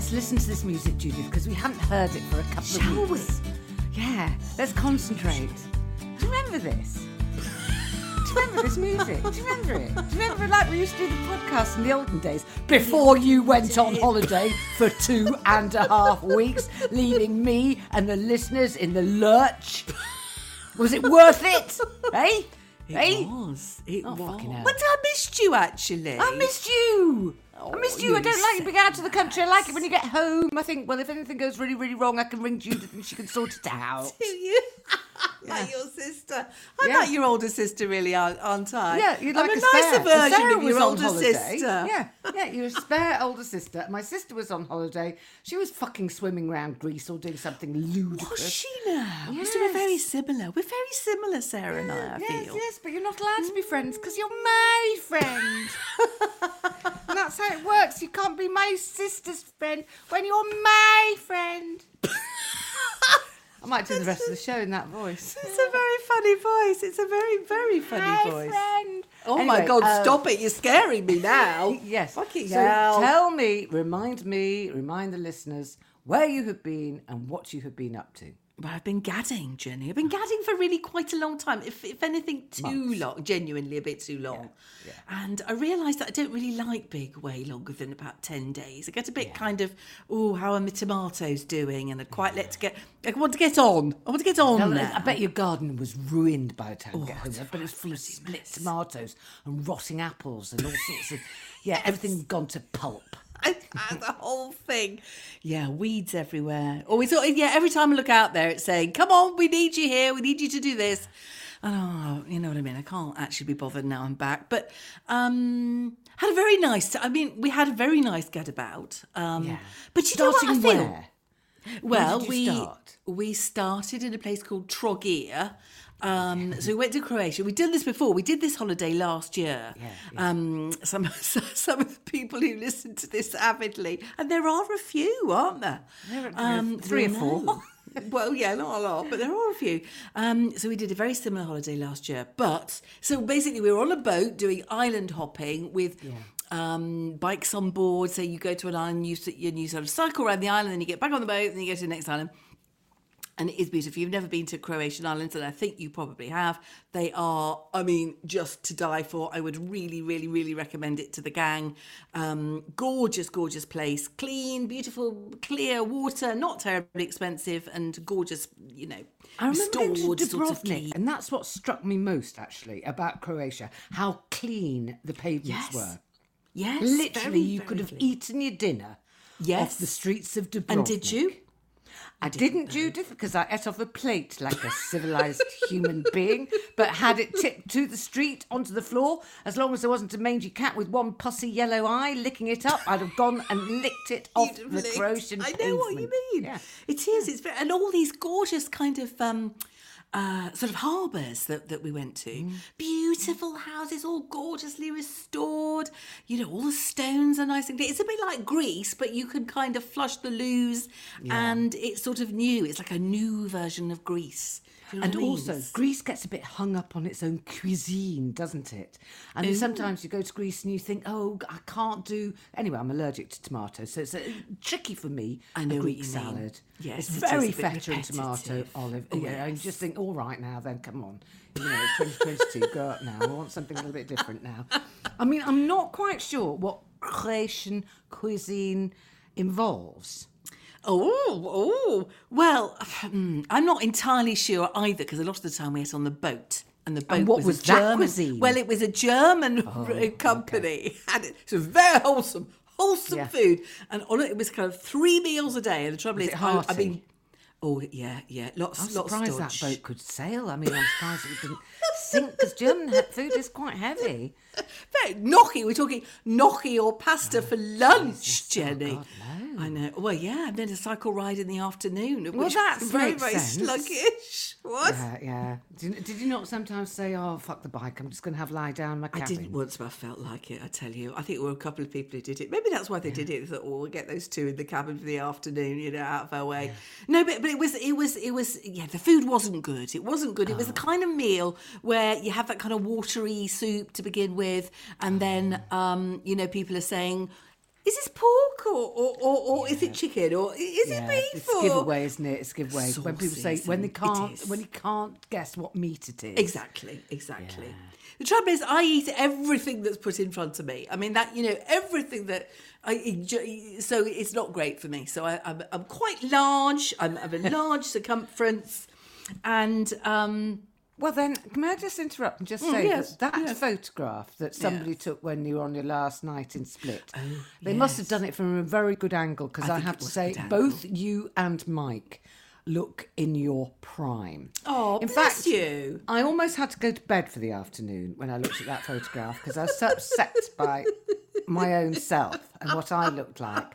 let's listen to this music, Judith, because we haven't heard it for a couple Shall of weeks. Shall we? Yeah, let's concentrate. Do you remember this? Do you remember this music? Do you remember it? Do you remember like we used to do the podcast in the olden days before you went on holiday for two and a half weeks, leaving me and the listeners in the lurch? Was it worth it? Hey? It Hey? was. It Oh, was. But I missed you actually. I missed you. I Oh, missed you. I don't like being out of the country. I like it when you get home. I think, well, if anything goes really, really wrong, I can ring Judith and she can sort it out. Do you? like your sister. I'm Yeah. like your older sister, really, aren't I? Yeah, you're I'm like a, a, spare. nicer version Sarah of your older holiday. sister. Yeah, yeah, you're a spare older sister. My sister was on holiday. She was fucking swimming around Greece or doing something ludicrous. Was she now? So we're very similar. We're very similar, Sarah and I, I yes, feel. yes, but you're not allowed to be friends because you're my friend. and that's how it works. You can't be my sister's friend when you're my friend. I might do the rest of the show in that voice. It's a very funny voice. It's a very, very funny my voice. friend. Oh my God, um, stop it. You're scaring me now. Yes. Fucking so hell. tell me, remind me, remind the listeners where you have been and what you have been up to. Well, I've been gadding, Jenny. I've been ah. gadding for really quite a long time. If, if anything, too Months. long. Genuinely a bit too long. And I realised that I don't really like big way longer than about 10 days. I get a bit kind of, oh, how are my tomatoes doing? And I'd quite let to get, I want to get on. I want to get on Now, now. I bet your garden was ruined by the time you get Oh, home. it's bet it was full of split mess. tomatoes and rotting apples and all sorts of. Yeah, everything gone to pulp. The whole thing. Yeah, weeds everywhere. Always, yeah, every time I look out there, it's saying, come on, we need you here. We need you to do this. And oh, you know what I mean? I can't actually be bothered now I'm back. But um had a very nice, I mean, we had a very nice gadabout. Um, Yeah. But you know what I Starting feel? where? Well, we start? we started in a place called Trogir. Um, so we went to Croatia. We've done this before. We did this holiday last year. Yeah, Um, some some of the people who listen to this avidly, and there are a few, aren't there? There are three or four. well, yeah, not a lot, but there are a few. Um, so we did a very similar holiday last year. But so basically, we were on a boat doing island hopping with. Um, bikes on board, so you go to an island, you, you, you sort of cycle around the island, then you get back on the boat, then you go to the next island and it is beautiful. If you've never been to Croatian islands, and I think you probably have, they are, I mean, just to die for. I would really, really, really recommend it to the gang. Um, gorgeous, gorgeous place. Clean, beautiful, clear water, not terribly expensive, and gorgeous, you know, I remember going to restored sort of Dubrovnik, and that's what struck me most actually about Croatia: how clean the pavements Yes. were. Yes, Literally, very, you very could have clean. eaten your dinner Yes. off the streets of Dubrovnik. And did you? I didn't, Judith, because I ate off a plate like a civilized human being, but had it tipped to the street onto the floor. As long as there wasn't a mangy cat with one pussy yellow eye licking it up, I'd have gone and licked it off the licked- Croatian I know what you mean. Yeah. It is. It's very, and all these gorgeous kind of um, uh, sort of harbours that, that we went to. Mm. Beautiful houses, all gorgeously restored. You know, all the stones are nice and clean. It's a bit like Greece, but you can kind of flush the loos, and it's sort of new. It's like a new version of Greece. You know And also, Greece gets a bit hung up on its own cuisine, doesn't it? And then sometimes you go to Greece and you think, oh, I can't do. Anyway, I'm allergic to tomatoes, so it's uh, tricky for me. I know a Greek salad. Yes, it's it very feta and tomato, olive. Oh, yeah, and you just think, all right now, then come on. You know, it's 2022. go up now. I want something a little bit different now. I mean, I'm not quite sure what Croatian cuisine involves. Oh, oh. Well, hmm, I'm not entirely sure either because a lot of the time we ate on the boat. And the boat And what was, was German. cuisine? Oh, Well, it was a German company, and it was very wholesome, wholesome Yeah. food. And on it, it was kind of three meals a day. And the trouble Was is, I, I mean, oh yeah, yeah, lots, I'm lots surprised that boat could sail. I mean, I'm surprised it didn't sink because German food is quite heavy. Very gnocchi. We're talking gnocchi or pasta for lunch, Jenny. Oh, God, no. I know. Well, yeah, and then a cycle ride in the afternoon. Well, which that was very, very sense. sluggish. What? Yeah, yeah. Did, did you not sometimes say, "Oh, fuck the bike. I'm just going to have lie down my I didn't once, but I felt like it. I tell you, I think there were a couple of people who did it. Maybe that's why they did it. They thought, "Oh, we'll get those two in the cabin for the afternoon, you know, out of our way." No, but but it was it was it was yeah. The food wasn't good. It wasn't good. It was the Oh. kind of meal where you have that kind of watery soup to begin with, and then Oh. um, you know people are saying. Is this pork or, or, or, or is it chicken or is Yeah, it beef? it's or... giveaway, isn't it? It's a giveaway. when people say when they isn't it? It can't when you can't guess what meat it is. Exactly, exactly. The trouble is, I eat everything that's put in front of me. I mean, that you know, everything that I enjoy. So it's not great for me. So I, I'm, I'm quite large. I'm of a large circumference, and um, Well, then, may I just interrupt and just say Mm, yes, that that yes. photograph that somebody Yes. Oh, took when you were on your last night in Split, they must have done it from a very good angle because I I, have to say, both you and Mike look in your prime. oh, in bless fact, you. I almost had to go to bed for the afternoon when I looked at that photograph because I was so upset by my own self and what I looked like.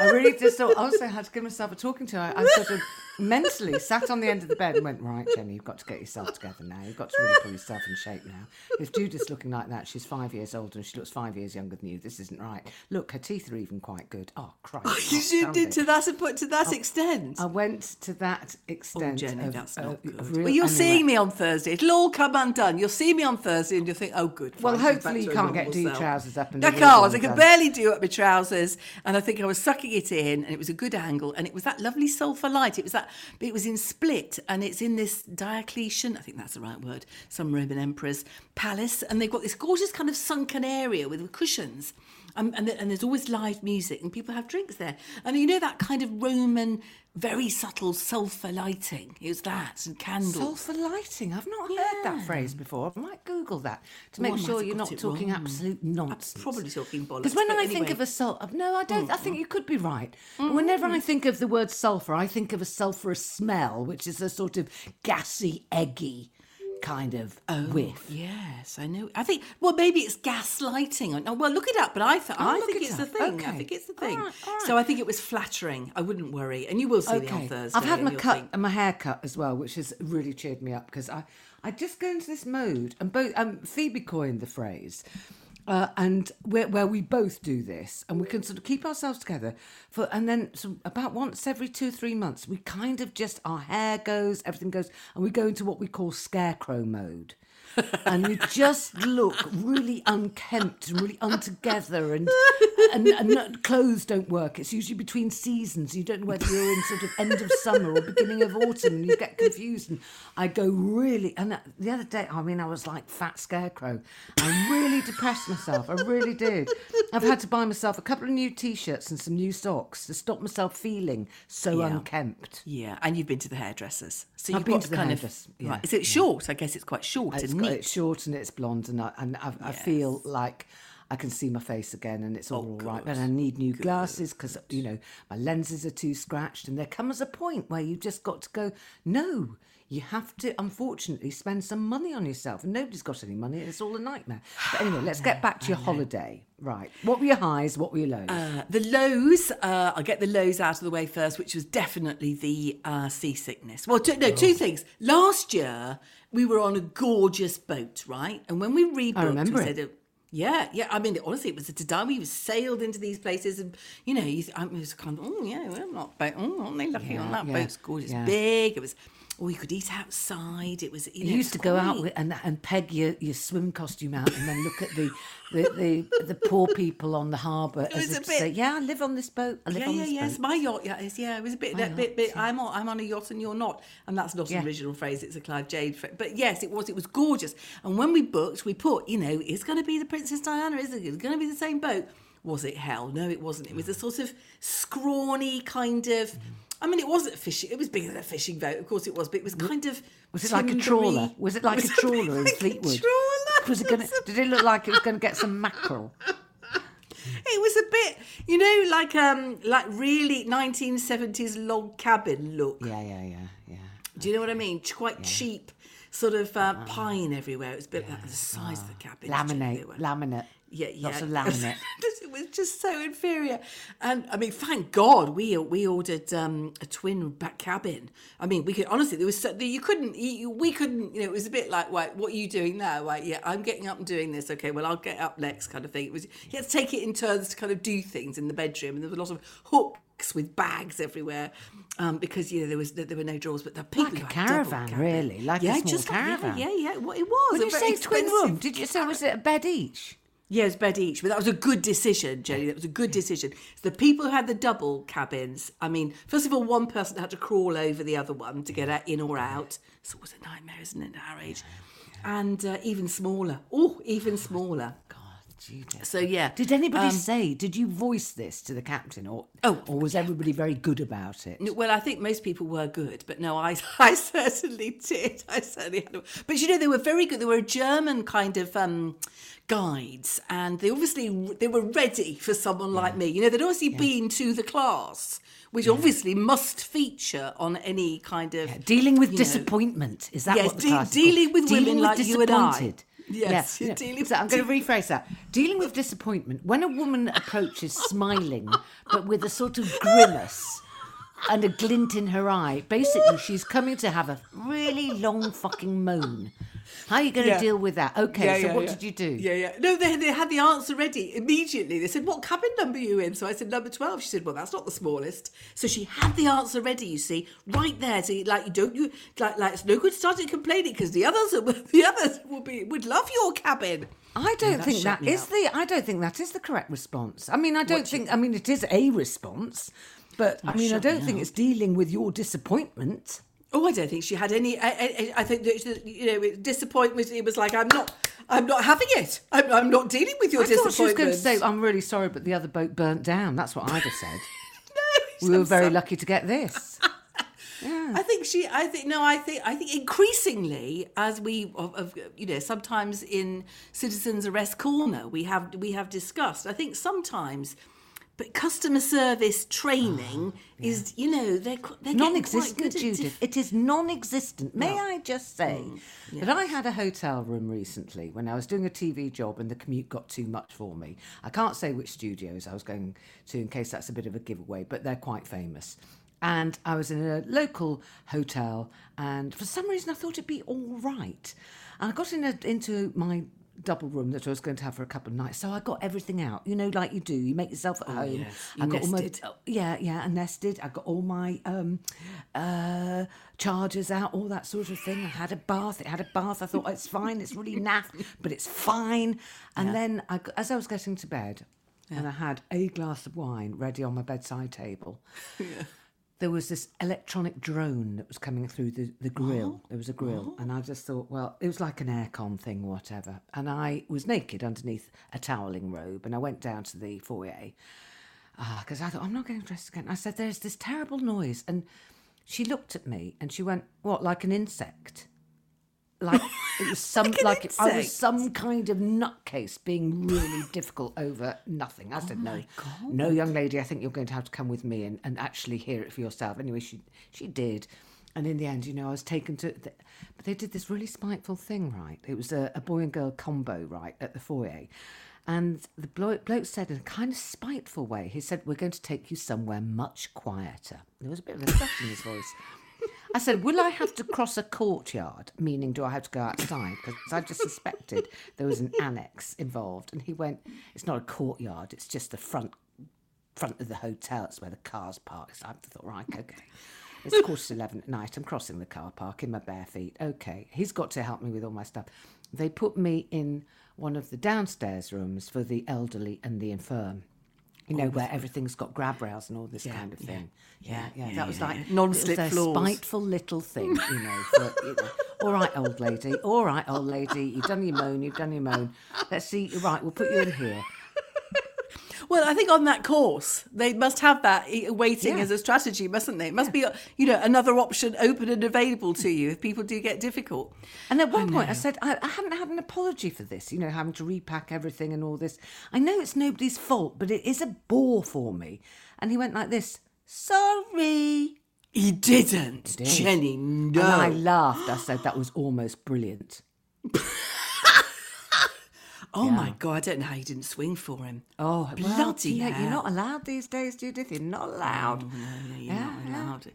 I really just thought, I also had to give myself a talking to. I, I sort of mentally sat on the end of the bed and went, right, Jenny, you've got to get yourself together now. You've got to really pull yourself in shape now. If Judith's looking like that, she's five years older and she looks five years younger than you. This isn't right. Look, her teeth are even quite good. Oh, Christ. Oh, you can't zoomed stand into that put to that extent. I went to that extent. Oh. Jenny, of, that's not good. real- well, you're anyway. seeing me on Thursday. It'll all come undone. You'll see me on Thursday and you'll think, oh, good. Well, fine, hopefully you can't get do trousers up and I can't. I could undone. barely do up my trousers, and I think I was sucking it in, and it was a good angle, and it was that lovely sulphur light. It was that. It was in split, and it's in this Diocletian. I think that's the right word. Some Roman emperor's palace, and they've got this gorgeous kind of sunken area with cushions. Um, and, th- and there's always live music, and people have drinks there. And you know that kind of Roman, very subtle sulphur lighting. It was that and candles. Sulphur lighting. I've not heard that phrase before. I might Google that to make sure you're not talking wrong. absolute nonsense. probably talking bollocks. Because when I think anyway. Mm, of a sulphur, no, I don't. I think you could be right. But Whenever I think of the word sulphur, I think of a sulphurous smell, which is a sort of gassy, eggy kind of Oh, whiff. Yes, I know. I think well, maybe it's gaslighting. Oh, well, look it up. But I, th- I think it it's the up. thing. I think it's the thing. right, all right. So I think it was flattering. I wouldn't worry, and you will see me on Okay, Thursday. I've had my cut think, and my hair cut as well, which has really cheered me up because I, I just go into this mode, and both um, Phoebe coined the phrase, uh, and where, we both do this, and we can sort of keep ourselves together for, and then of about once every two three months, we kind of just our hair goes, everything goes, and we go into what we call scarecrow mode. And we just look really unkempt and really untogether and, and and not- clothes don't work. It's usually between seasons. You don't know whether you're in sort of end of summer or beginning of autumn and you get confused. And i go really and the other day i mean i was like fat scarecrow. I really depressed myself. I really did. I've had to buy myself a couple of new t-shirts and some new socks to stop myself feeling so Yeah. unkempt. Yeah, and you've been to the hairdressers, so I've you've been got to the kind of yeah, right. Is it short? I guess it's quite short It's, and got, it's short and it's blonde, and I, and I, I feel like I can see my face again, and it's all all right. But I need new glasses because you know my lenses are too scratched, and there comes a point where you just got to go. No, you have to, unfortunately, spend some money on yourself, and nobody's got any money. and It's all a nightmare. But anyway, let's get back to your holiday. Right, what were your highs? What were your lows? Uh, the lows, uh, I'll get the lows out of the way first, which was definitely the uh, seasickness. Well, two, no, Oh. two things. Last year, we were on a gorgeous boat, right? And when we rebooked, I remember we it. said, uh, yeah, yeah. I mean, honestly, it was a to die. We sailed into these places, and you know, you th- I was kind of, oh yeah, well, not boat. Oh, aren't they lucky on that yeah, boat? It's gorgeous, yeah. big. It was. Oh, you could eat outside. It was. You, know, You used to go out with, and and peg your, your swim costume out, and then look at the the, the, the poor people on the harbour as if a to say, bit- "Yeah, I live on this boat. I live Yeah, on yeah, this yes. boat." My yacht, yeah, is, yeah. It was a bit, that bit, bit. I'm on, I'm on a yacht and you're not, and that's not Yeah. an original phrase. It's a Clive James phrase. But yes, it was. It was gorgeous. And when we booked, we put, you know, it's going to be the Princess Diana. Is it? It's going to be the same boat. Was it hell? No, it wasn't. It was a sort of scrawny kind of. I mean, it wasn't fishing. It was bigger than a fishing boat, of course it was, but it was kind of. Was it like a trawler? Was it like Was a trawler in like Fleetwood? trawler. Was it gonna? Did it look like it was going to get some mackerel? It was a bit, you know, like um, like really 1970s log cabin look. Yeah, yeah, yeah, yeah. Do you know what I mean? Quite cheap, sort of uh, pine everywhere. It was a bit like the size of the cabin. Laminate, laminate. Yeah, yeah. Lots of laminate. it was just so inferior. And I mean, thank God we we ordered um, a twin back cabin. I mean, we could honestly there was so, you couldn't you, we couldn't you know it was a bit like right what are you doing now right yeah I'm getting up and doing this okay well I'll get up next kind of thing. It was you had to take it in turns to kind of do things in the bedroom and there was a lot of hooks with bags everywhere um, because you know there was there were no drawers but the people Like a who had double caravan, really, like a yeah small just like- caravan. yeah yeah yeah what it was When a you say twin room, did you say was it a bed each? Was bed each, but that was a good decision, Jenny. That was a good decision. So the people who had the double cabins, I mean, first of all, one person had to crawl over the other one to get out in or out. So it was a nightmare, isn't it, at our age? And uh, even smaller. Oh, even smaller. Judith. So yeah. Did anybody Um, say? Did you voice this to the captain, or Oh, or was everybody very good about it? Well, I think most people were good, but no, I, I certainly did. I certainly had. But you know, they were very good. They were a German kind of um, guides, and they obviously they were ready for someone like me. You know, they'd obviously been to the class, which obviously must feature on any kind of Dealing with you know- disappointment is that Yes, what the de- class is dealing called? with women like you and I. disappointed. Yes, Yeah, you're dealing So I'm going to rephrase that. Dealing with disappointment when a woman approaches smiling, but with a sort of grimace and a glint in her eye. Basically, she's coming to have a really long fucking moan. How are you going to Yeah. deal with that? Okay, Yeah, so yeah, what yeah. did you do? Yeah, yeah. No, they, they had the answer ready immediately. They said, What cabin number are you in? So I said, Number 12. She said, Well, that's not the smallest. So she had the answer ready, you see, right there. So, like, you don't, you, like, like it's no good starting complaining because the others, are, the others will be, would love your cabin. I don't that think shut that me is up. the. I don't think that is the correct response. I mean, I don't do you think. I mean, it is a response, but I mean, I don't think it's dealing with your disappointment. Oh, I don't think she had any. I, I, I think that you know, disappointment. It was like I'm not, I'm not having it. I'm, I'm not dealing with your I thought she was disappointment. going to say, "I'm really sorry, but the other boat burnt down." That's what I'd have said. no, we were very sorry. lucky to get this. I think she. I think no. I think. I think increasingly, as we, of, of, you know, sometimes in Citizens Arrest Corner, we have we have discussed. I think sometimes, but customer service training is, you know, they're they're non-existent, Judith. it is non-existent. May I just say Mm, that I had a hotel room recently when I was doing a TV job and the commute got too much for me. I can't say which studios I was going to in case that's a bit of a giveaway, but they're quite famous. And I was in a local hotel, and for some reason I thought it'd be all right. And I got in a, into my double room that I was going to have for a couple of nights. So I got everything out, you know, like you do. You make yourself at home. Oh, yes. I got all my nested. Oh, yeah, yeah, I nested. I got all my um, uh, chargers out, all that sort of thing. I had a bath. It had a bath. I thought it's fine. It's really naff, but it's fine. And then, I, as I was getting to bed, and I had a glass of wine ready on my bedside table. There was this electronic drone that was coming through the, the grill. Oh. There was a grill. Oh. And I just thought, well, it was like an aircon thing, whatever. And I was naked underneath a toweling robe. And I went down to the foyer uh, because I thought, I'm not getting dressed again. I said, there's this terrible noise. And she looked at me and she went, what, like an insect? Like it was some, like, I was some kind of nutcase being really difficult over nothing. I said, no, no, young lady, I think you're going to have to come with me and, and actually hear it for yourself. Anyway, she she did. And in the end, you know, I was taken to. The, but they did this really spiteful thing, right? It was a, a boy and girl combo, right, at the foyer. And the bloke, bloke said in a kind of spiteful way, he said, We're going to take you somewhere much quieter. There was a bit of a threat in his voice. I said, Will I have to cross a courtyard? Meaning, do I have to go outside? Because I just suspected there was an annex involved. And he went, It's not a courtyard, it's just the front front of the hotel. It's where the cars park. So I thought, right, okay. It's quarter to 11 at night. I'm crossing the car park in my bare feet. Okay. He's got to help me with all my stuff. They put me in one of the downstairs rooms for the elderly and the infirm. You know, where everything's got grab rails and all this kind of thing. Yeah, yeah. that was like yeah. Non-slip was uh, floors. spiteful little thing, you know. For, you know. All right, old lady. All right, old lady. You've done your moan. You've done your moan. Let's see. Right, we'll put you in here. Well, I think on that course they must have that waiting Yeah. as a strategy, mustn't they? It must be, uh, you know, another option open and available to you if people do get difficult. And at one point, I said, I, I haven't had an apology for this, you know, having to repack everything and all this. I know it's nobody's fault, but it is a bore for me. And he went like this Sorry. He didn't, did. Jenny. No. And I laughed. I said, That was almost brilliant. oh my god, I don't know how you didn't swing for him. Oh, well, bloody yeah, hell. You're not allowed these days, Judith. You're not allowed. No, no, you're Yeah, not yeah. allowed.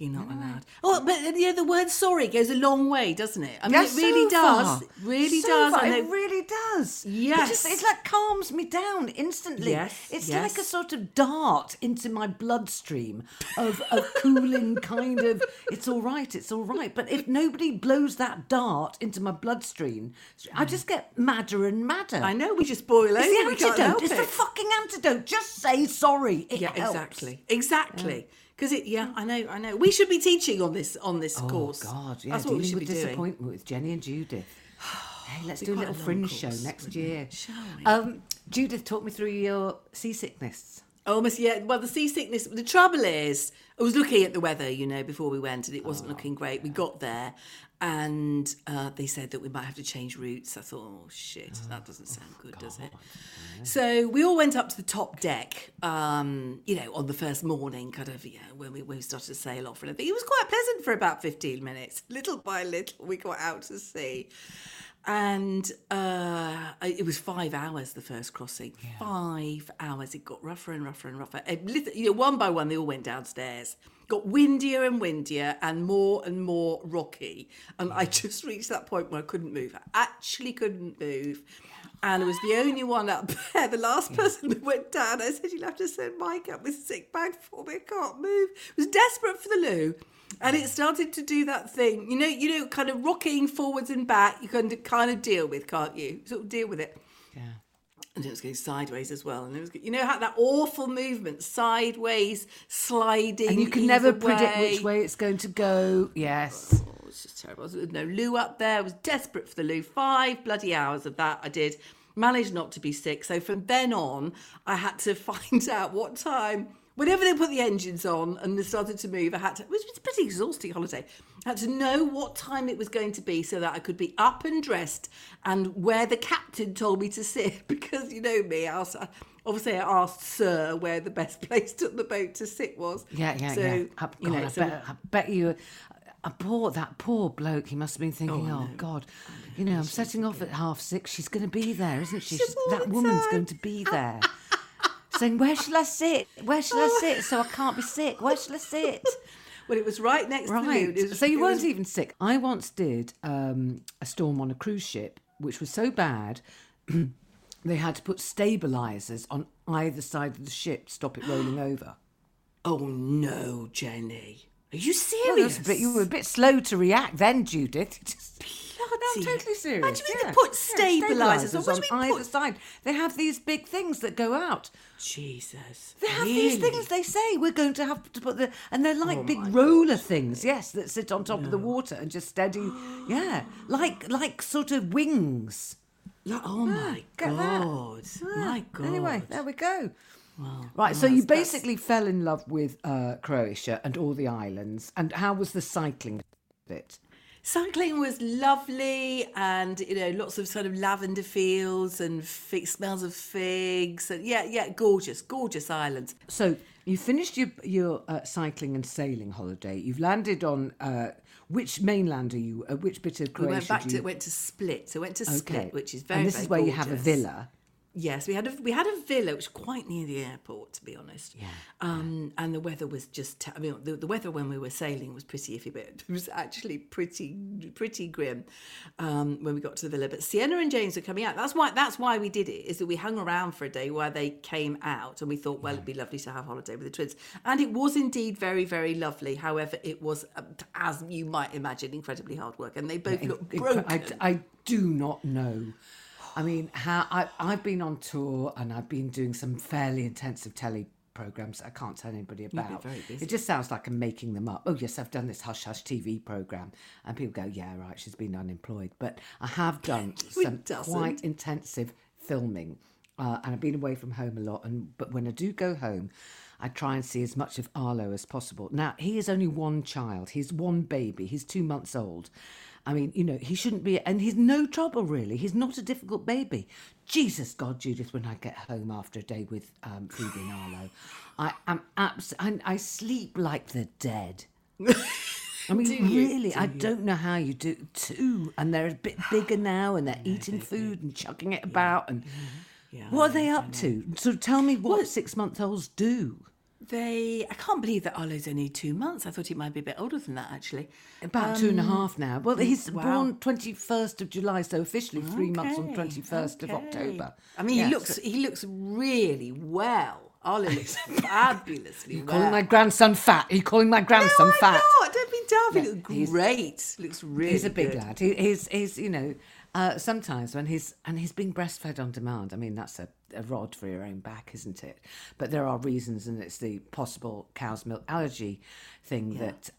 You're not allowed. Oh, but uh, you know the word sorry goes a long way, doesn't it? I mean, Yeah, it really so does. far. Really So does. far. It really does. It Yes. just, it's like calms me down instantly. Yes, It's yes. like a sort of dart into my bloodstream of, a cooling kind of, it's all right, it's all right. But if nobody blows that dart into my bloodstream, I just get madder and madder. I know we just boil over. It's we the antidote. It's the fucking antidote. Just say sorry. It yeah, helps. exactly, exactly. Because it, yeah, I know, I know. We should be teaching on this on this course. Oh course. God, yeah, that's what we should with be doing. disappointment with Jenny and Judith. Hey, let's do a little a fringe show next year. Shall we? Um, Judith, talk me through your seasickness. Almost, yeah. Well, the seasickness. The trouble is, I was looking at the weather, you know, before we went, and it wasn't Oh, looking great. We got there, and uh, they said that we might have to change routes. I thought, oh shit, that doesn't sound good, does it? So we all went up to the top deck, um, you know, on the first morning, kind of, yeah, when we, when we started to sail off and everything. It was quite pleasant for about 15 minutes. Little by little, we got out to sea. And uh, it was five hours the first crossing. Five hours. It got rougher and rougher and rougher. It you know, one by one, they all went downstairs. Got windier and windier and more and more rocky. And I mm. just reached that point where I couldn't move. I actually couldn't move. And I was the only one up there. The last mm. person that went down, I said, You'll have to send Mike up with a sick bag for me. I can't move. I was desperate for the loo. And it started to do that thing, you know, you know, kind of rocking forwards and back. You can kind of deal with, can't you? Sort of deal with it. Yeah. And it was going sideways as well. And it was, you know, how that awful movement, sideways, sliding. And you can never predict which way it's going to go. Yes. Oh, it's just terrible. There was no loo up there. I was desperate for the loo. Five bloody hours of that I did. Managed not to be sick. So from then on, I had to find out what time. Whenever they put the engines on and they started to move, I had to. It was a pretty exhausting holiday. I had to know what time it was going to be so that I could be up and dressed and where the captain told me to sit. Because you know me, I asked, obviously I asked Sir where the best place to the boat to sit was. Yeah, yeah, so, yeah. I, you know, God, I, so- bet, I bet you. A poor that poor bloke. He must have been thinking, "Oh, oh God, you know, I'm setting off at half six. She's going to be there, isn't she? She's- that woman's going to be there." Saying, "Where shall I sit? Where shall I sit so I can't be sick? Where shall I sit?" Well, it was right next to. Right. It was- so you weren't was- even sick. I once did um, a storm on a cruise ship, which was so bad. They had to put stabilizers on either side of the ship to stop it rolling over. Oh no, Jenny. Are you Well, serious? a bit- you were a bit slow to react then, Judith. Just, no, I'm totally serious. How do you mean they yeah. put Yeah, stabilisers on? stabilisers What do on you mean either put- side? They have these big things that go out. Jesus. They have these things. They say we're going to have to put the, and they're like Oh big roller things. Yes, that sit on top of the water and just steady. yeah, like like sort of wings. Oh my that. god. My god. Anyway, there we go. Wow. Right, so you that's- basically fell in love with uh, Croatia and all the islands. And how was the cycling bit? Cycling was lovely, and you know, lots of sort of lavender fields and fig, smells of figs, and yeah, yeah, gorgeous, gorgeous islands. So you finished your your uh, cycling and sailing holiday. You've landed on uh, which mainland are you? Uh, which bit of We Croatia? went back do to you... went to Split, so went to Okay. Split, which is very and this very is where you have a villa. Yes, we had a we had a villa which was quite near the airport, to be honest. Yeah, Um, and the weather was just. I mean, the, the weather when we were sailing was pretty iffy, but it was actually pretty pretty grim um, when we got to the villa. But Sienna and James were coming out. That's why that's why we did it. Is that we hung around for a day while they came out, and we thought, well, it'd be lovely to have a holiday with the twins, and it was indeed very very lovely. However, it was, um, as you might imagine, incredibly hard work, and they both looked broken. I, I do not know. I mean, how I, I've been on tour and I've been doing some fairly intensive telly programs I can't tell anybody about. It just sounds like I'm making them up. Oh, yes, I've done this Hush Hush TV program. And people go, yeah, right, she's been unemployed. But I have done some doesn't. quite intensive filming. Uh, and I've been away from home a lot. And But when I do go home, I try and see as much of Arlo as possible. Now, he is only one child. He's one baby. He's two months old. I mean, you know, he shouldn't be, and he's no trouble really. He's not a difficult baby. Jesus God, Judith, when I get home after a day with um, Phoebe and Arlo, I am abs- I, I sleep like the dead. I mean, you? really, I don't know how you do two, and they're a bit bigger now, and they're eating food and chucking it about, and Yeah, what are they up to? So tell me what six month olds do. They, I can't believe that Arlo's only two months. I thought he might be a bit older than that, actually. About two and a half now. Well, he's Um, wow. born 21st of July, so officially three months on Okay, 21st of. October. I mean, Yeah, he looks he looks really well. Arlo looks fabulously You're well. calling my grandson fat. Are you calling my grandson no, fat? I'm not. Don't be daft. Yeah, he looks he's- great. Looks really. He's a big good. lad. He, he's, he's, you know, uh, sometimes when he's, and he's being breastfed on demand. I mean, that's a, a rod for your own back, isn't it? But there are reasons, and it's the possible cow's milk allergy thing that,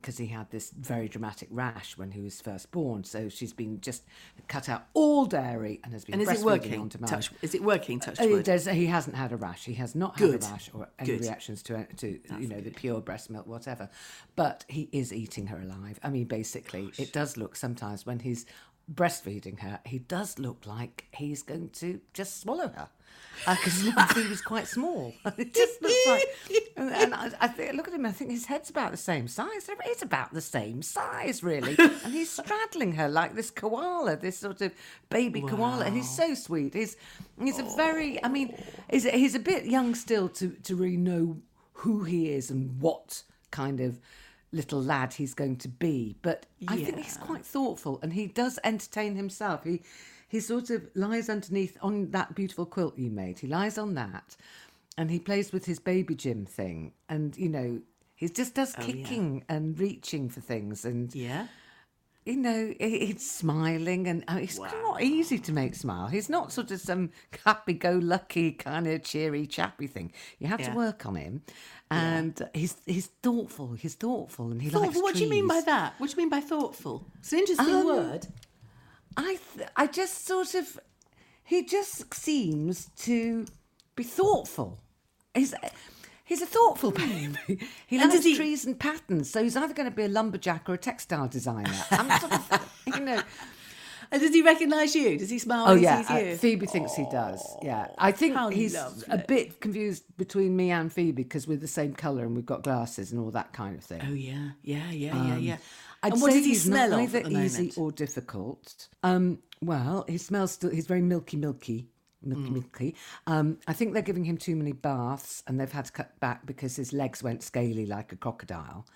because he had this very dramatic rash when he was first born. So she's been just cut out all dairy and has been And is it working? on demand. Touch, is it working? Touch Uh, wood. there's- he hasn't had a rash. He has not had Good. a rash or any Good. reactions to to you know the pure breast milk, whatever. But he is eating her alive. I mean, basically, it does look sometimes when he's breastfeeding her, he does look like he's going to just swallow her. Uh, because he was quite small. It just looks like, and, and I, I think, look at him. I think his head's about the same size. It's about the same size, really. And he's straddling her like this koala, this sort of baby koala, and he's so sweet. He's he's a very. I mean, oh. he's he's a bit young still to to really know who he is and what kind of little lad he's going to be. But I think he's quite thoughtful, and he does entertain himself. He he sort of lies underneath on that beautiful quilt you made. He lies on that, and he plays with his baby gym thing, and you know. He just does oh, kicking and reaching for things, and yeah. You know, he- he's smiling, and uh, it's not easy to make smile. He's not sort of some happy-go-lucky kind of cheery, chappy thing. You have Yeah. to work on him, and he's he's thoughtful. He's thoughtful, and he likes Thoughtful. What do you mean by that? What do you mean by thoughtful? It's an interesting Um, word. I th- I just sort of he just seems to be thoughtful. He's he's a thoughtful baby. He And likes he- trees and patterns, so he's either going to be a lumberjack or a textile designer. I'm sort of you know. And does he recognise you? Does he smile Oh when yeah, he sees uh, you? Phoebe thinks he does. Yeah, I think how he's lovely. a bit confused between me and Phoebe because we're the same colour and we've got glasses and all that kind of thing. Oh yeah, yeah, yeah, yeah, yeah. Um, I'd and what say does he he's smell not of either easy or difficult. Um, well, he smells still. He's very milky, milky, milky, Mm. Um, I think they're giving him too many baths, and they've had to cut back because his legs went scaly like a crocodile.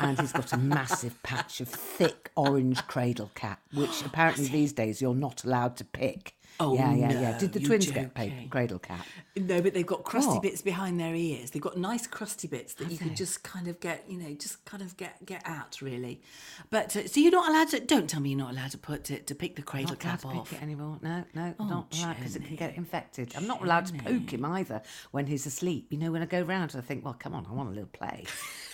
and he's got a massive patch of thick orange cradle cap, which apparently these days you're not allowed to pick. Oh, yeah, yeah, yeah. Did the twins get pa- joking. cradle cap? No, but they've got crusty What? bits behind their ears. They've got nice crusty bits that you they? can just kind of get, you know, just kind of get get out really. But uh, so you're not allowed to. Don't tell me you're not allowed to put to, to pick the cradle not allowed cap to pick off. it anymore. No, no, Oh, not allowed because it can get infected. I'm not allowed to poke him either when he's asleep. You know, when I go round, I think, well, come on, I want a little play.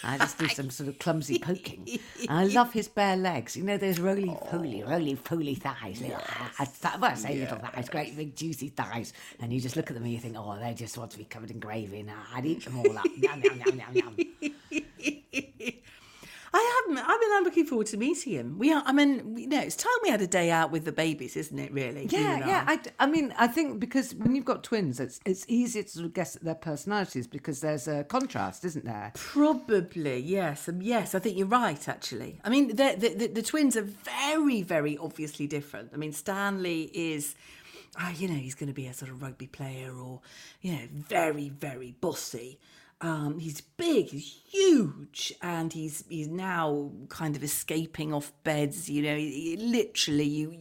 I just do some sort of clumsy poking. I love his bare legs. You know, those roly poly, roly poly thighs. Little, I, well, I say little thighs, great big juicy thighs. And you just look at them and you think, oh, they just want to be covered in gravy. Now I'd eat them all up. Yum, yum, yum, yum, yum. I haven't. I mean, I'm looking forward to meeting him. We are. I mean, you know, it's time we had a day out with the babies, isn't it? Really? Yeah, and yeah. I? I, mean, I think because when you've got twins, it's it's easier to sort of guess at their personalities because there's a contrast, isn't there? Probably, yes. Um, yes, I think you're right, actually. I mean, the, the, the twins are very, very obviously different. I mean, Stanley is, uh, you know, he's going to be a sort of rugby player or, you know, very, very bossy. Um, he's big, he's huge, and he's he's now kind of escaping off beds. You know, he- he- literally, you.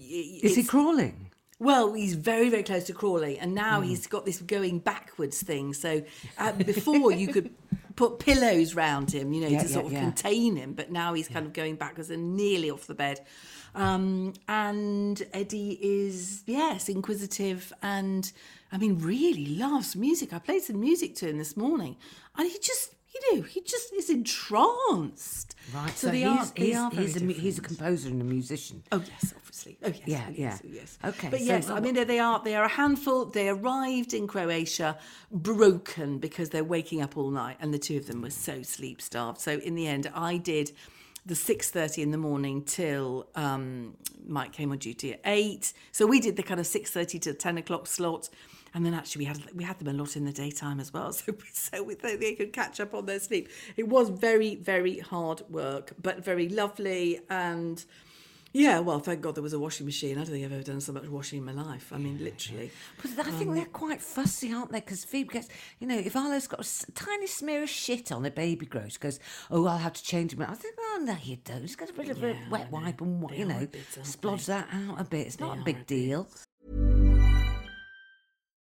Is he crawling? well, he's very, very close to crawling, and now he's got this going backwards thing. So uh, before you could put pillows round him, you know, Yeah, to sort yeah, of contain him, but now he's kind of going backwards and nearly off the bed. Um, and Eddie is, yes, inquisitive and, I mean, really loves music. I played some music to him this morning, and he just, you know, he just is entranced. Right. So, So, they he's, they he's, are he's, a, he's a composer and a musician. Oh yes, obviously. Oh yes. Yeah, oh, yeah. yes, oh, yes. Okay, But so yes, I mean they- are they are a handful. They arrived in Croatia broken because they're waking up all night, and the two of them were so sleep starved. So in the end, I did the six thirty in the morning till um, Mike came on duty at eight. So we did the kind of six thirty to ten o'clock slot. And then actually we had we had them a lot in the daytime as well, so so we, they they could catch up on their sleep. It was very very hard work, but very lovely and Yeah, well, thank God there was a washing machine. I don't think I've ever done so much washing in my life. I mean, literally. But I think they're um, quite fussy, aren't they? Because Phoebe gets, you know, if Arlo's got a s- tiny smear of shit on the baby grows, goes, oh, I'll have to change him. I think, oh, no, you don't. Just get a bit of a Yeah, I wet wipe and, They you know, a splodge that out a bit. It's not a big a bit.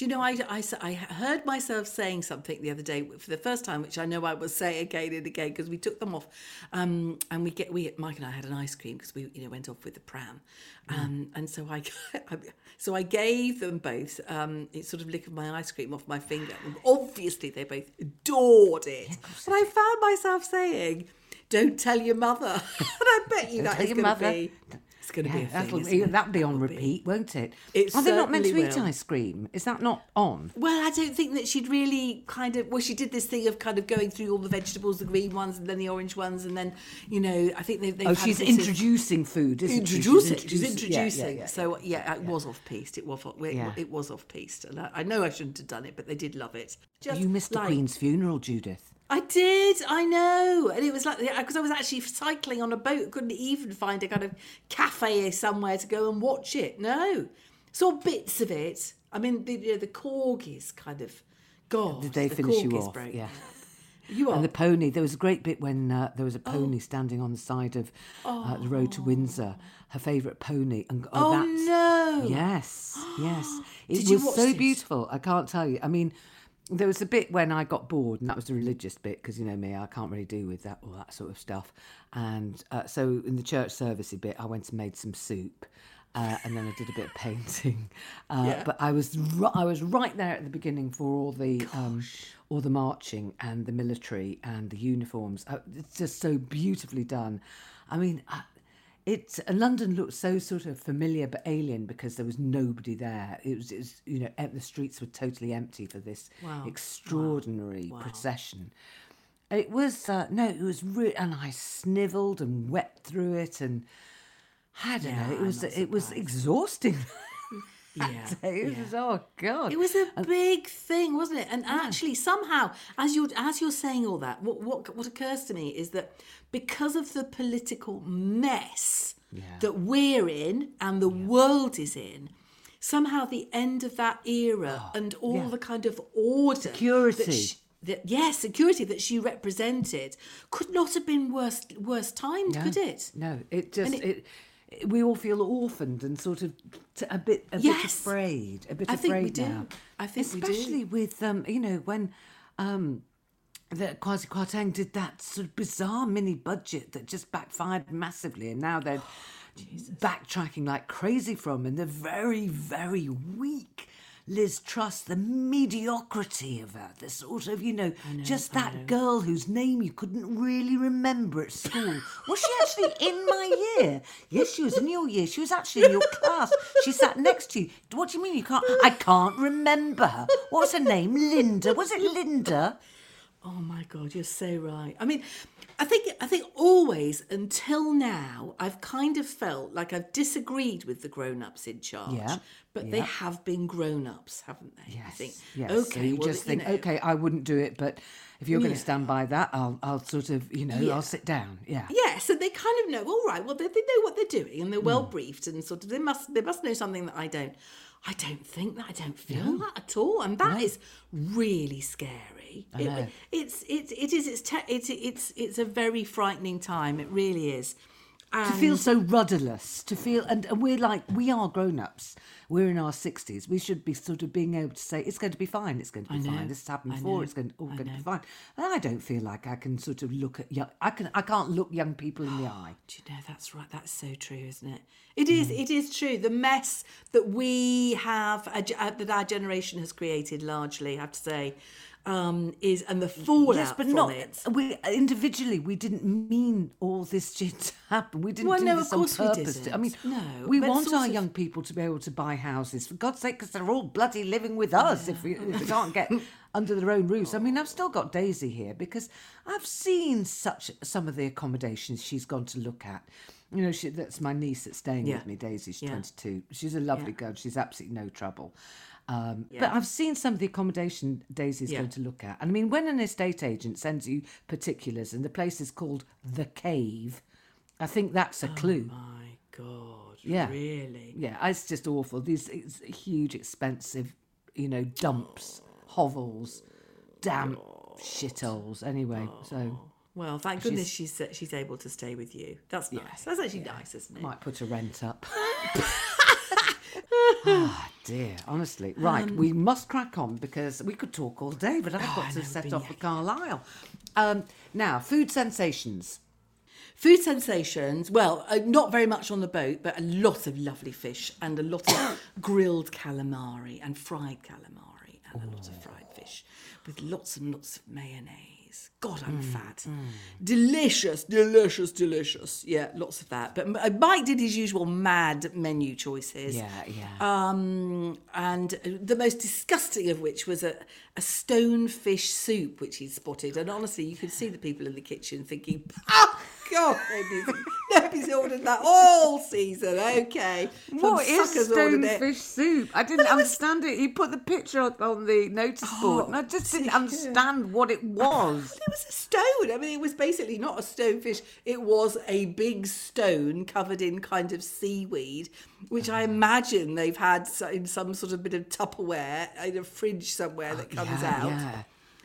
Do you know, I I heard myself saying something the other day for the first time, which I know I will say again and again because we took them off, um, and we get we Mike and I had an ice cream because we you know went off with the pram, um, and so I, so I gave them both um, it sort of lick of my ice cream off my finger. And obviously, they both adored it, and I found myself saying, "Don't tell your mother," and I bet you Don't that your going to mother. be. Going to Yeah, be a that'll, isn't that'll be on That'll repeat, won't it? It Are they not meant to certainly eat ice cream? Is that not on? Well, I don't think that she'd really kind of. Well, she did this thing of kind of going through all the vegetables, the green ones, and then the orange ones, and then you know, I think they've. they've Oh, she's introducing food, isn't she? Introducing, she's introducing. yeah, yeah, so yeah, it was off piste. It was, it, Yeah. it was off piste, and I, I know I shouldn't have done it, but they did love it. Just You missed the Queen's funeral, Judith. I did, I know. And it was like, because I was actually cycling on a boat, couldn't even find a kind of cafe somewhere to go and watch it. No. Saw bits of it. I mean, the, you know, the corgis kind of, God. Did they the finish you corgis off? broke Yeah. You are. And the pony, there was a great bit when uh, there was a Oh. pony standing on the side of uh, the road to Windsor, her favourite pony. And Oh, that's, no. Yes, yes. It was so this? beautiful. I can't tell you. I mean, there was a bit when I got bored, and that was the religious bit because you know me, I can't really do with that all that sort of stuff. And uh, so in the church servicey bit, I went and made some soup. Uh, and then I did a bit of painting, uh, Yeah. but I was ri- I was right there at the beginning for all the um, all the marching and the military and the uniforms. Uh, it's just so beautifully done. I mean, uh, it's uh, London looked so sort of familiar but alien because there was nobody there. It was, it was you know the streets were totally empty for this Wow. extraordinary procession. It was uh, no, it was re- and I snivelled and wept through it and I don't Yeah, know. It was it was exhausting. Yeah, it yeah. oh god. It was a uh, big thing, wasn't it? And actually, somehow, as you're as you're saying all that, what what what occurs to me is that because of the political mess that we're in and the world is in, somehow the end of that era oh, and all Oh, yeah. the kind of order, Security. that she- that yes, security that she represented could not have been worse worse timed, No, could it? No, it just it, it- we all feel orphaned and sort of t- a bit a bit afraid, a bit I think afraid we do. I think we do. especially with um, you know when um. That Kwasi Kwarteng did that sort of bizarre mini budget that just backfired massively, and now they're backtracking like crazy from, and they're very, very weak. Liz Truss, the mediocrity of her, the sort of, you know, just that girl whose name you couldn't really remember at school. Was she actually in my year? Yes, she was in your year. She was actually in your class. She sat next to you. What do you mean you can't? I can't remember her. What was her name? Linda. Was it Linda? Oh my god, you're so right. I mean, I think I think always until now I've kind of felt like I've disagreed with the grown-ups in charge. Yeah, But they have been grown-ups, haven't they? I think. Yes. Okay. so you well, just you think, know, okay, I wouldn't do it, but if you're going Yeah. to stand by that, I'll, I'll sort of, you know, Yeah. I'll sit down. Yeah. Yeah, so they kind of know. All right, well, they, they know what they're doing, and they're well Hmm. briefed, and sort of they must they must know something that I don't. I don't think that. I don't feel that at all, and that is really scary. It- know. it's it is it's te- it's it's it's a very frightening time. It really is. To feel so rudderless, to feel, and, and we're like, we are grown ups. We're in our 60s. We should be sort of being able to say, it's going to be fine, it's going to be know, fine. This has happened before, it's going, all going to be fine. And I don't feel like I can sort of look at young, I, can, I can't look young people in the eye. Do you know that's right? That's so true, isn't it? It is. Mm. It is true. The mess that we have, uh, that our generation has created, largely, I have to say, um, is and the fallout Yes, but not it. we individually. We didn't mean all this shit to happen. We didn't Well, do no, this of on course we purpose. didn't. I mean, No, we want our of- young people to be able to buy houses for God's sake, because they're all bloody living with us. If, we, if we can't get under their own roofs, I mean, I've still got Daisy here because I've seen such some of the accommodations she's gone to look at. You know, she, that's my niece that's staying Yeah. with me. Daisy, she's Yeah. 22. She's a lovely Yeah. girl. She's absolutely no trouble. Um, Yeah. But I've seen some of the accommodation Daisy's Yeah. going to look at. And I mean, when an estate agent sends you particulars and the place is called The Cave, I think that's a clue. My God, Yeah. really? Yeah, it's just awful. These it's huge, expensive, you know, dumps, hovels, damp shitholes. Anyway, so Well, thank goodness she's she's able to stay with you. That's nice. That's actually nice, isn't it? might put a rent up. Ah, dear. Honestly, right. Um, we must crack on because we could talk all day, but I've Oh, got to set off for Carlisle. Um, now, food sensations. Food sensations. Well, uh, not very much on the boat, but a lot of lovely fish and a lot of grilled calamari and fried calamari and a lot of fried fish with lots and lots of mayonnaise. God, I'm Mm, fat. Delicious, delicious, delicious. Yeah, lots of that. But uh, Mike did his usual mad menu choices. Yeah, yeah. Um, and uh, the most disgusting of which was a, a stonefish soup, which he spotted. And honestly, you could see the people in the kitchen thinking, oh, God, nobody's ordered that all season. Okay. Some What is it. stonefish soup? I didn't understand it. He put the picture on the notice oh, board, and I just didn't understand what it was. It was a stone. I mean, it was basically not a stonefish. It was a big stone covered in kind of seaweed, which I oh. imagine they've had in some sort of bit of Tupperware in a fridge somewhere that oh, comes yeah, out. yeah.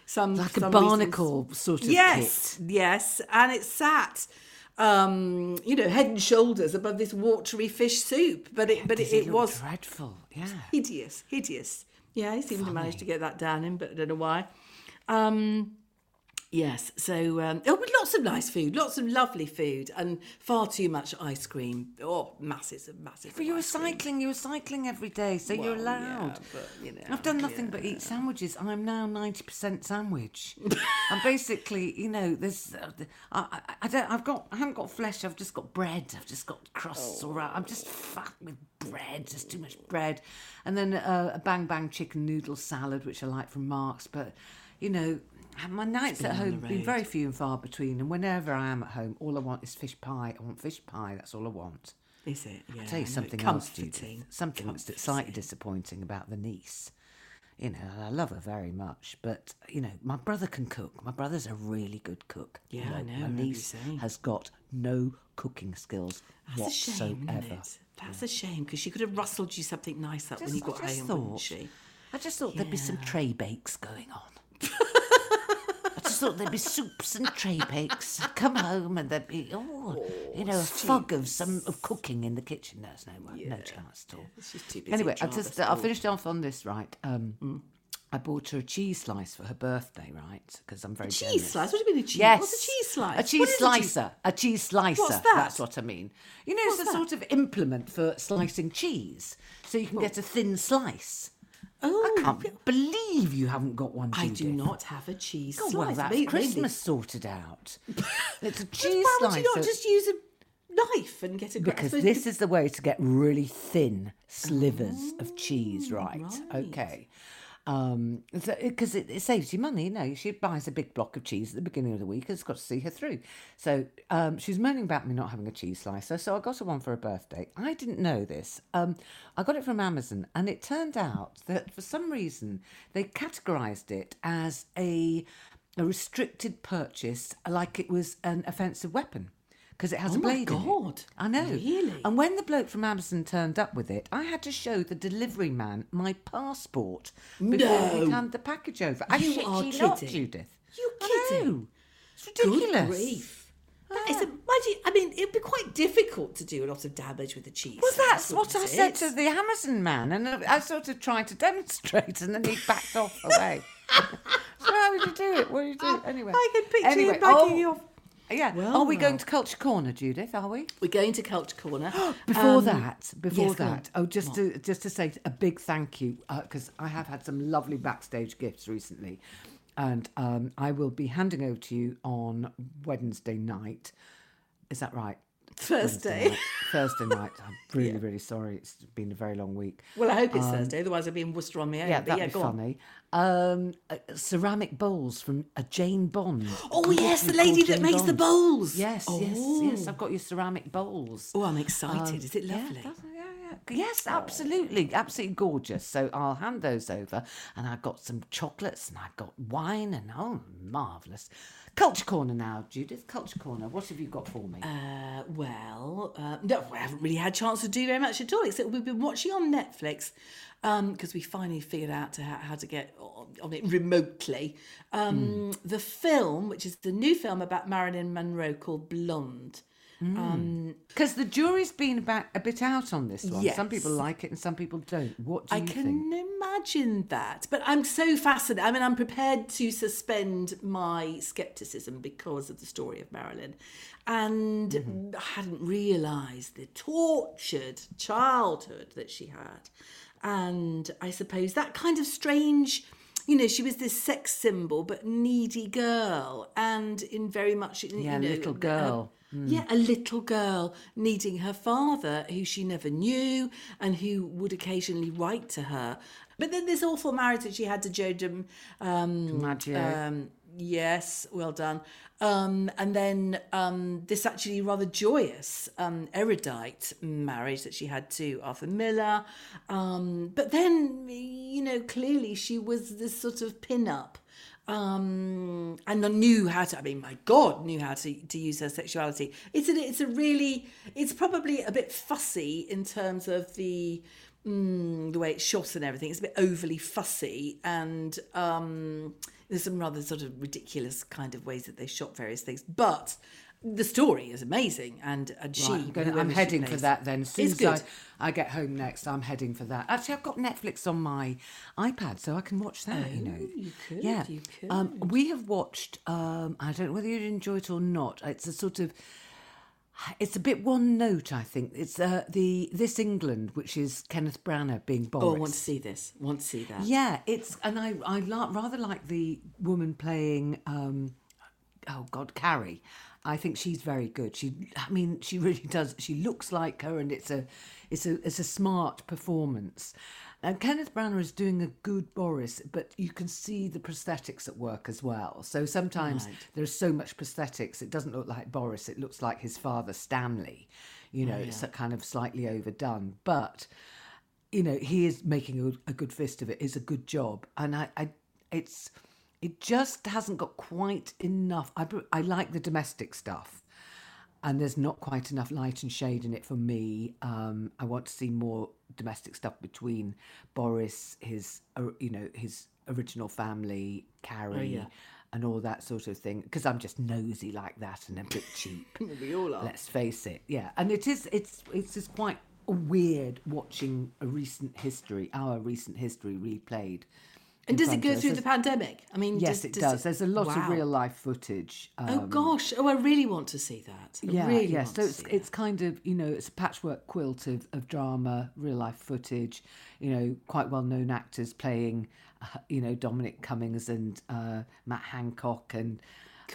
Some Like a some reasons- barnacle sort of thing. Yes, kit. yes, and it sat. Um, you know, head and shoulders above this watery fish soup, but it, but it, it was dreadful. Yeah. hideous, hideous. Yeah, he seemed to manage to get that down him, but I don't know why. Um, yes, so um, oh, but lots of nice food, lots of lovely food, and far too much ice cream. Oh, masses and masses. But you were cycling, you were cycling every day, so you're Well, yeah, allowed. but, you know, I've done nothing but eat sandwiches. I'm now 90% sandwich. I'm basically, you know, there's, uh, I, I, I don't, I've got, I haven't got flesh, I've just got bread. I've just got crusts all right. I'm just fat with bread, just too much bread. And then uh, a bang bang chicken noodle salad, which I like from Mark's. But, you know, my nights at home have been very few and far between. And whenever I am at home, all I want is fish pie. I want fish pie. That's all I want. Is it? Yeah. I'll tell you something else. Judith. Something that's slightly disappointing about the niece. You know, I love her very much, but you know, my brother can cook. My brother's a really good cook. Yeah, I know, My niece has got no cooking skills That's a shame, whatsoever. isn't it? That's a shame because she could have rustled you something nice up when you Just- got just home, thought- wouldn't she? I just thought there'd be some tray bakes going on. I just thought there'd be soups and tray bakes. I'd come home and there'd be, oh, you know, a fog of some of cooking in the kitchen. There's no no chance at all. She's too busy Anyway, I just I finished off on this right. Um, I bought her a cheese slice for her birthday, right? Because I'm very Cheese generous. slice? What do you mean a cheese? Yes, What's a cheese slice? A cheese What is a cheese- slicer. A cheese slicer. What's that? That's what I mean. You know, it's a that? sort of implement for slicing cheese, so you can get a thin slice. Oh, I can't believe you haven't got one. I do not have a cheese God, slice. well, that's Maybe- Christmas sorted out. It's a cheese Why would slicer. you not just use a knife and get a because this is the way to get really thin slivers of oh, cheese, right? right. Okay. Um, because it, it saves you money, you know. She buys a big block of cheese at the beginning of the week, and it's got to see her through. So um, she's moaning about me not having a cheese slicer, so I got her one for her birthday. I didn't know this. Um, I got it from Amazon, and it turned out that for some reason they categorised it as a a restricted purchase, like it was an offensive weapon. Because it has Oh a my blade in it. God. I know. Really? And when the bloke from Amazon turned up with it, I had to show the delivery man my passport before No. he'd hand the package over. I You are you not, kidding. Judith. You kidding? It's ridiculous. Good grief. That ah. is a, why do I mean, it'd be quite difficult to do a lot of damage with the cheese. Well, that's what I said to the Amazon man, and I sort of tried to demonstrate, and then he backed off away. so how would you do it? What do you do? Anyway, I can picture anyway, you backing oh, you off. Yeah. Well, are we going to Culture Corner, Judith? Are we? We're going to Culture Corner. Before Um, that, before yes, that, oh, just to just to say a big thank you because I have had some lovely backstage gifts recently. and um, I will be handing over to you on Wednesday night. Is that right? Thursday. night. Thursday night. I'm really, really sorry. It's been a very long week. Well, I hope it's Thursday, otherwise I'd be in Worcester on my own. Um, Yeah, that'd yeah, be funny. Um, uh, ceramic bowls from a Jane Bond. Oh yes, the lady that Jane makes the bowls. Yes, yes, yes. I've got your ceramic bowls. Oh, I'm excited. Um, Is it yeah, lovely? yeah, yeah. Yes, absolutely, absolutely gorgeous. So I'll hand those over, and I've got some chocolates, and I've got wine, and oh, marvelous. Culture corner now, Judith. Culture corner. What have you got for me? Uh, well, uh, no, we haven't really had a chance to do very much at all, except we've been watching on Netflix because we finally figured out to how, how to get on, on it remotely. Um, The film, which is the new film about Marilyn Monroe called Blonde. Because the jury's been about a bit out on this one. Some people like it, and some people don't. What do I you can think? imagine that, but I'm so fascinated. I mean, I'm prepared to suspend my skepticism because of the story of Marilyn, and Mm-hmm. I hadn't realised the tortured childhood that she had, and I suppose that kind of strange. You know, she was this sex symbol, but needy girl, and in very much, you Yeah, know, little uh, girl. yeah, a little girl needing her father, who she never knew and who would occasionally write to her. But then this awful marriage that she had to Joe um, um, yes, well done. Um, and then um, this actually rather joyous, um, erudite marriage that she had to Arthur Miller. Um, but then, you know, clearly she was this sort of pin-up um, and knew how to. I mean, my God, knew how to, to use her sexuality. It's a, it's a really, it's probably a bit fussy in terms of the mm, the way it's shot and everything. It's a bit overly fussy, and um, there's some rather sort of ridiculous kind of ways that they shot various things. But the story is amazing, and and she. Right, I'm, gonna- I'm heading for that then. As soon as good. I, I get home next, I'm heading for that. Actually, I've got Netflix on my iPad, so I can watch that. you know, Oh, you could, Yeah, you Um, we have watched. Um, I don't know whether you'd enjoy it or not. It's a sort of. It's a bit one note, I think. It's uh, the This England, which is Kenneth Branagh being Boris. Oh, I want to see this. Want to see that. Yeah, it's and I I la- rather like the woman playing um oh god Carrie. I think she's very good. She I mean she really does. She looks like her and it's a it's a it's a smart performance. And Kenneth Branagh is doing a good Boris, but you can see the prosthetics at work as well. So sometimes there's so much prosthetics, it doesn't look like Boris, it looks like his father Stanley. You know, it's a kind of slightly overdone. But you know he is making a, a good fist of it. it is a good job and I, I it's it just hasn't got quite enough. I, I like the domestic stuff and there's not quite enough light and shade in it for me. Um i want to see more domestic stuff between boris his uh, you know his original family carrie and all that sort of thing because i'm just nosy like that and a bit cheap. We all are. let's face it yeah. And it is it's it's just quite weird watching a recent history our recent history replayed And does it go through the pandemic? I mean, yes does, it does there's a lot of real life footage Oh um, gosh! Oh, I really want to see that. I yeah, really yeah. So it's it's kind of you know it's a patchwork quilt of, of drama, real life footage. You know, quite well known actors playing, uh, you know, Dominic Cummings and uh, Matt Hancock and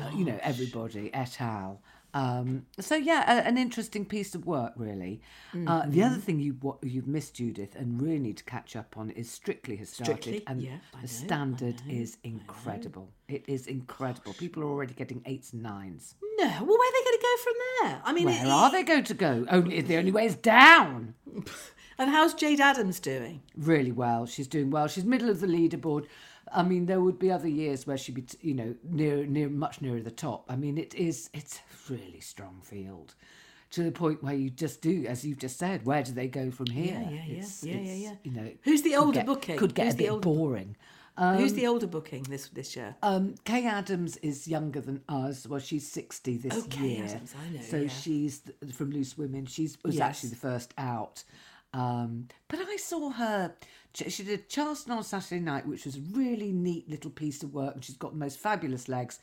uh, you know everybody et al. Um, so yeah, a, an interesting piece of work, really. Uh, the other thing you what you've missed, Judith, and really need to catch up on is Strictly has started, Strictly? and Yeah, I know, the standard is incredible. It is incredible. People are already getting eights and nines. No, well, where are they going to go from there? I mean, Where it- are they going to go? Only the only way is down. And how's Jayde Adams doing? Really well. She's doing well. She's middle of the leaderboard. I mean, there would be other years where she'd be, you know, near, near, much nearer the top. I mean, it is, it's a really strong field, to the point where you just do, as you've just said, where do they go from here? yeah, yeah, It's- yeah, yeah, it's, yeah. You know, Who's the could older get- booking? Could get Who's a bit older- boring. Who's the older booking this this year? Um, Kaye Adams is younger than us. Well, she's sixty this Oh, Kay year. Adams, I know, So yeah. she's th- from Loose Women. She's was Yes. actually the first out. Um, but I saw her. She did Charleston on Saturday night, which was a really neat little piece of work, and she's got the most fabulous legs.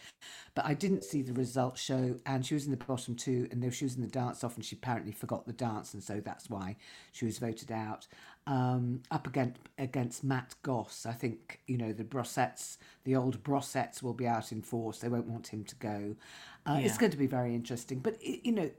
But I didn't see the results show, and she was in the bottom two, and then she was in the dance off, and she apparently forgot the dance, and so that's why she was voted out. um, up against against Matt Goss. I think you know the Brosettes, the old Brosettes, will be out in force. They won't want him to go. Uh, It's going to be very interesting. But i- you know,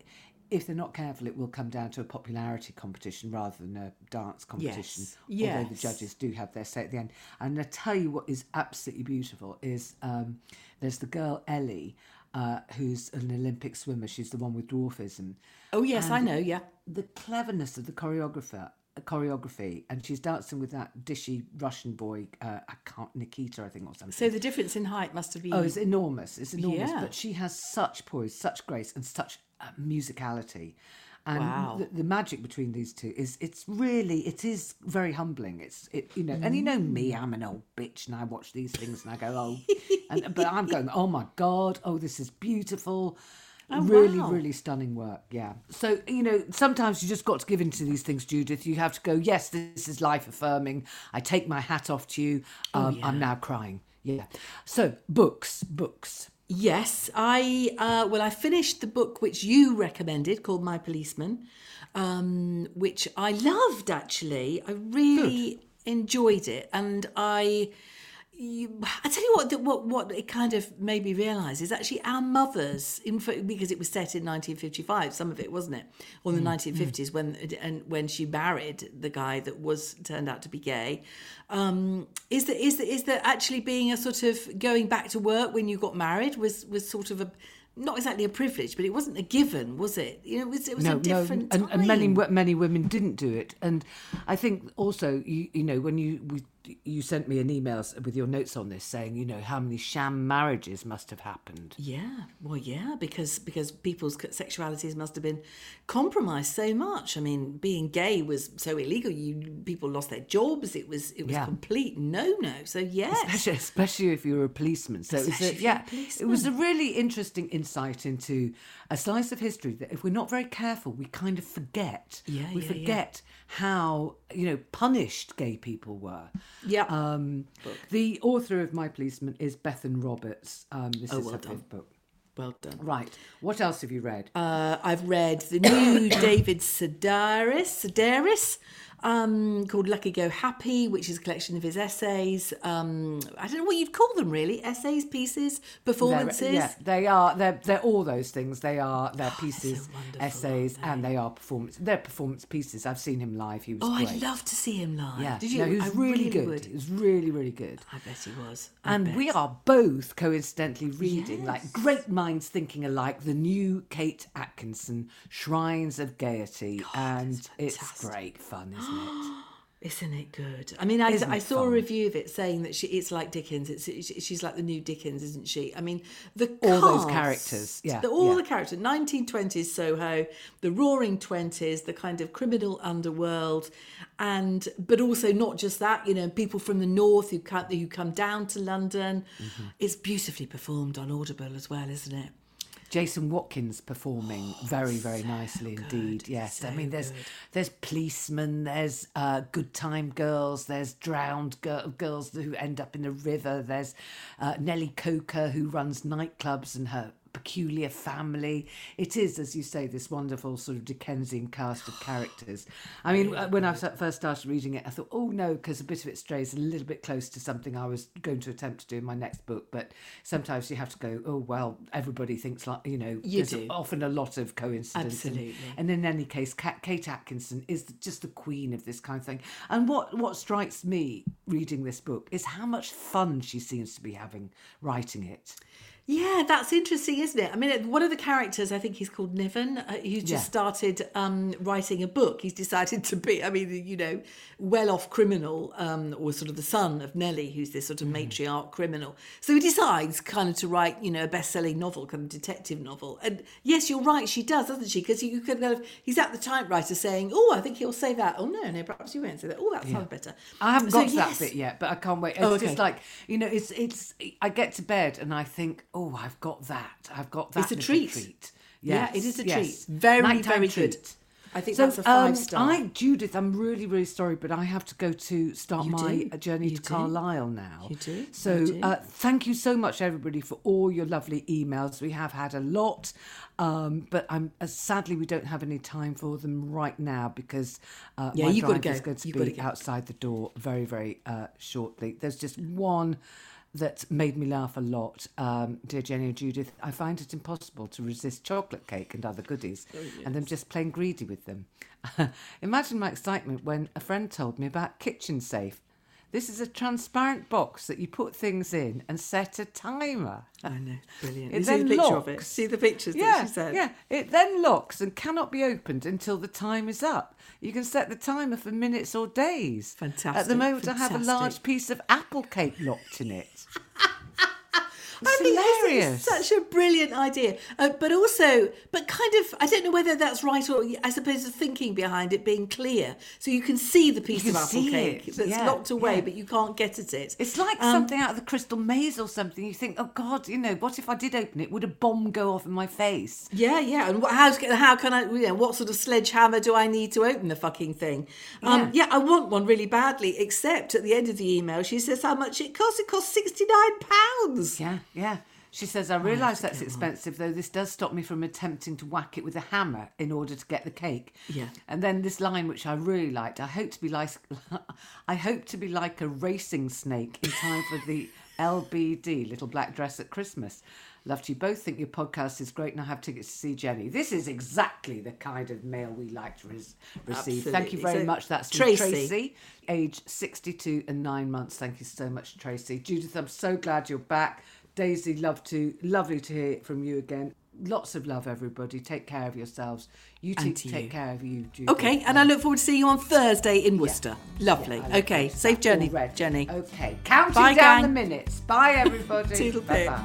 if they're not careful, it will come down to a popularity competition rather than a dance competition. Yes. Although the judges do have their say at the end. And I tell you what is absolutely beautiful is um, there's the girl Ellie. Uh, who's an Olympic swimmer? She's the one with dwarfism Oh yes, I know. Yeah. the cleverness of the choreographer choreography and she's dancing with that dishy russian boy uh, i can't nikita i think or something So the difference in height must have been. oh it's enormous it's enormous Yeah. but she has such poise such grace and such uh, musicality. And Wow. the, the magic between these two is it's really it is very humbling. It's it you know and you know me i'm an old bitch and i watch these things and i go oh and, but i'm going oh my god oh this is beautiful. Really Oh, wow. really stunning work yeah. So you know sometimes you just got to give into these things judith. You have to go yes this is life affirming. I take my hat off to you. Oh, um, i'm now crying. Yeah. So books books Yes, I uh, well, I finished the book which you recommended called My Policeman, um, which I loved. Actually, I really enjoyed it, and I. You, I tell you what, what what it kind of made me realise is actually our mothers, in because it was set in 1955, some of it wasn't it, or the 1950s when and when she married the guy that was turned out to be gay, um, is that is that is that actually being a sort of going back to work when you got married was was sort of a not exactly a privilege, but it wasn't a given, was it? You know, it was it was a different and, and many many women didn't do it. And I think also you you know when you we, you sent me an email with your notes on this saying you know how many sham marriages must have happened. Yeah, well, yeah, because because people's sexualities must have been compromised so much. I mean, being gay was so illegal. You people lost their jobs. It was it was Yeah. complete no no. So yes, Especially, especially if you were a policeman. So it was a, if you're a yeah, it was a really interesting insight into a slice of history that if we're not very careful, we kind of forget. Yeah, we yeah, yeah. forget how you know punished gay people were. Yeah. Um, the author of My Policeman is Bethan Roberts. Um, this Oh, is well her done. fifth book. well done. Right. What else have you read? Uh, I've read the new David Sedaris, Sedaris um, called Lucky Go Happy, which is a collection of his essays. Um, I don't know what you'd call them really essays, pieces, They're- performances. yeah, they are. They're they're all those things. They are. They're Oh, pieces, essays, aren't and they are performance. They're performance pieces. I've seen him live. He was Oh, great. I'd love to see him live. Yeah, Did you? No, he was I really, good. Would. He was really, really good. I bet he was. I And bet. we are both coincidentally reading, like great minds thinking alike, the new Kate Atkinson Shrines of Gaiety, and it's it's great fun, isn't it? Isn't it good? I mean, I, I saw a review of it saying that she it's like Dickens. It's she's like the new Dickens, isn't she? I mean, the All those characters, yeah, the, all yeah. the characters. Nineteen twenties Soho, the Roaring Twenties, the kind of criminal underworld, and but also not just that. You know, people from the north who come who come down to London. Mm-hmm. It's beautifully performed on Audible as well, isn't it? Jason Watkins performing very, very nicely indeed. Yes, I mean, there's good. there's policemen, there's uh, good time girls, there's drowned girl, girls who end up in the river. There's uh, Nellie Coker who runs nightclubs and her peculiar family. It is, as you say, this wonderful sort of Dickensian cast of characters. I mean, uh, when I first started reading it, I thought, oh no, because a bit of it strays a little bit close to something I was going to attempt to do in my next book. But sometimes you have to go, oh well, everybody thinks like you know. You there's do. often a lot of coincidence. and- Absolutely. And, in any case, Kate Atkinson is just the queen of this kind of thing. And what what strikes me reading this book is how much fun she seems to be having writing it. Yeah, that's interesting, isn't it? I mean, one of the characters, I think he's called Niven, uh, who's just Yeah. started um, writing a book. He's decided to be, I mean, you know, well off criminal, um, or sort of the son of Nellie, who's this sort of matriarch criminal. So he decides kind of to write, you know, a best selling novel, kind of detective novel. And yes, you're right, she does, doesn't she? Because you could kind of, he's at the typewriter saying, oh, I think he'll say that. Oh, no, no, perhaps you won't say that. Oh, that sounds better. I haven't So, got to yes. that bit yet, but I can't wait. It's Oh, okay. just like you know, it's it's. I get to bed and I think, oh, I've got that. I've got that. It's a treat. treat. Yeah, it is a yes. treat. Very, Nighttime very treat. good. I think So, that's a five um, star. I, Judith, I'm really, really sorry, but I have to go to start You my do? uh, journey You to do? Carlisle now. You do? So, You do? Uh, thank you so much, everybody, for all your lovely emails. We have had a lot, um, but I'm uh, sadly we don't have any time for them right now because uh, Yeah, my you've driver's go. going to You've be outside the door very, very uh, shortly. There's just one that made me laugh a lot. Um, dear Jenny and Judith, I find it impossible to resist chocolate cake and other goodies, Oh, and I'm just plain greedy with them. Imagine my excitement when a friend told me about Kitchen Safe. This is a transparent box that you put things in and set a timer. I know, brilliant. It you see the then picture of it. locks. See the pictures Yeah, that she said. yeah. It then locks and cannot be opened until the time is up. You can set the timer for minutes or days. Fantastic. At the Fantastic, moment, I have a large piece of apple cake locked in it. I It's think this hilarious. is such a brilliant idea, uh, but also, but kind of, I don't know whether that's right or I suppose the thinking behind it being clear, so you can see the piece of apple cake it, that's yeah, locked away, yeah. but you can't get at it. It's like Um, something out of the Crystal Maze or something. You think, oh God, you know, what if I did open it? Would a bomb go off in my face? Yeah, yeah. And what, how, how can I, you know, what sort of sledgehammer do I need to open the fucking thing? Um, yeah. I want one really badly, except at the end of the email, she says how much it costs. It costs £69. Yeah, yeah. She says, I Oh, realise that's expensive, though this does stop me from attempting to whack it with a hammer in order to get the cake. Yeah. And then this line, which I really liked, I hope to be like, I hope to be like a racing snake in time for the LBD, Little Black Dress at Christmas. Love to you both. Think your podcast is great, and I have tickets to see Jenny. This is exactly the kind of mail we like to res- receive. Thank you very So, much. That's Tracy. Tracy, age 62 and nine months. Thank you so much, Tracy. Judith, I'm so glad you're back. Daisy, love to, lovely to hear from you again. Lots of love, everybody. Take care of yourselves. You to take you. care of you, Judith. Okay, and I look forward to seeing you on Thursday in Worcester. Lovely. I look okay, safe journey. Jenny. Okay, counting Bye, down gang. the minutes. Bye, everybody. Bye bye.